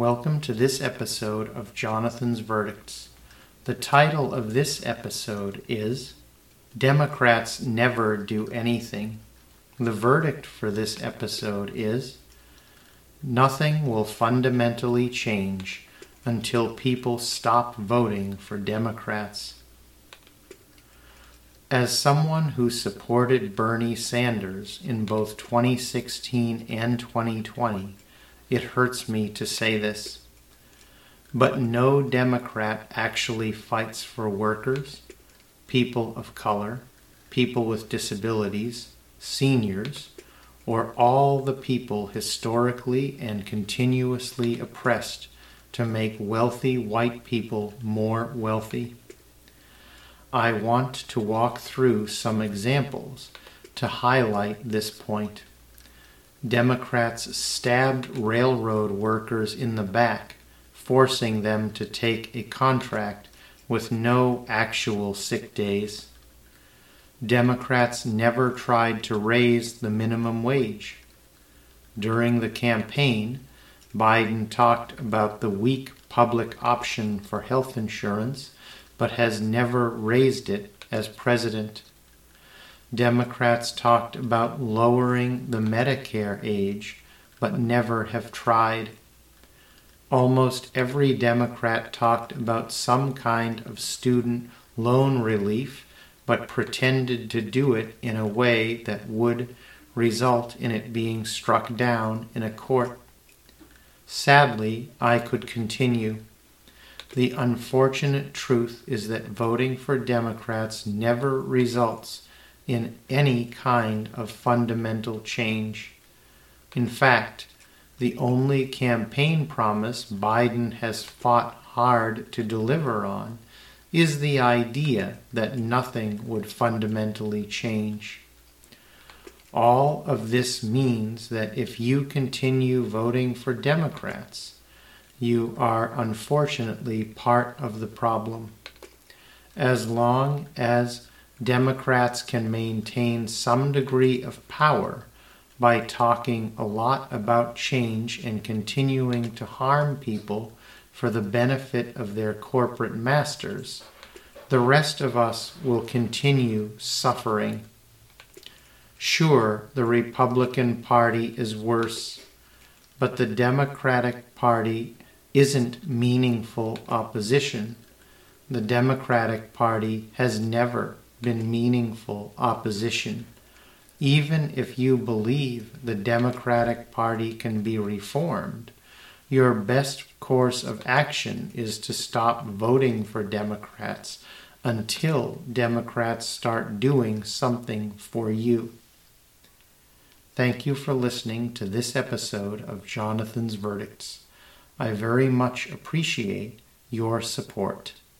Welcome to this episode of Jonathan's Verdicts. The title of this episode is Democrats Never Do Anything. The verdict for this episode is Nothing will fundamentally change until people stop voting for Democrats. As someone who supported Bernie Sanders in both 2016 and 2020, it hurts me to say this. But no Democrat actually fights for workers, people of color, people with disabilities, seniors, or all the people historically and continuously oppressed to make wealthy white people more wealthy. I want to walk through some examples to highlight this point. Democrats stabbed railroad workers in the back, forcing them to take a contract with no actual sick days. Democrats never tried to raise the minimum wage. During the campaign, Biden talked about the weak public option for health insurance, but has never raised it as president. Democrats talked about lowering the Medicare age, but never have tried. Almost every Democrat talked about some kind of student loan relief, but pretended to do it in a way that would result in it being struck down in a court. Sadly, I could continue. The unfortunate truth is that voting for Democrats never results in any kind of fundamental change. In fact, the only campaign promise Biden has fought hard to deliver on is the idea that nothing would fundamentally change. All of this means that if you continue voting for Democrats, you are unfortunately part of the problem. As long as Democrats can maintain some degree of power by talking a lot about change and continuing to harm people for the benefit of their corporate masters, the rest of us will continue suffering. Sure, the Republican Party is worse, but the Democratic Party isn't meaningful opposition. The Democratic Party has never been meaningful opposition. Even if you believe the Democratic Party can be reformed, your best course of action is to stop voting for Democrats until Democrats start doing something for you. Thank you for listening to this episode of Jonathan's Verdicts. I very much appreciate your support.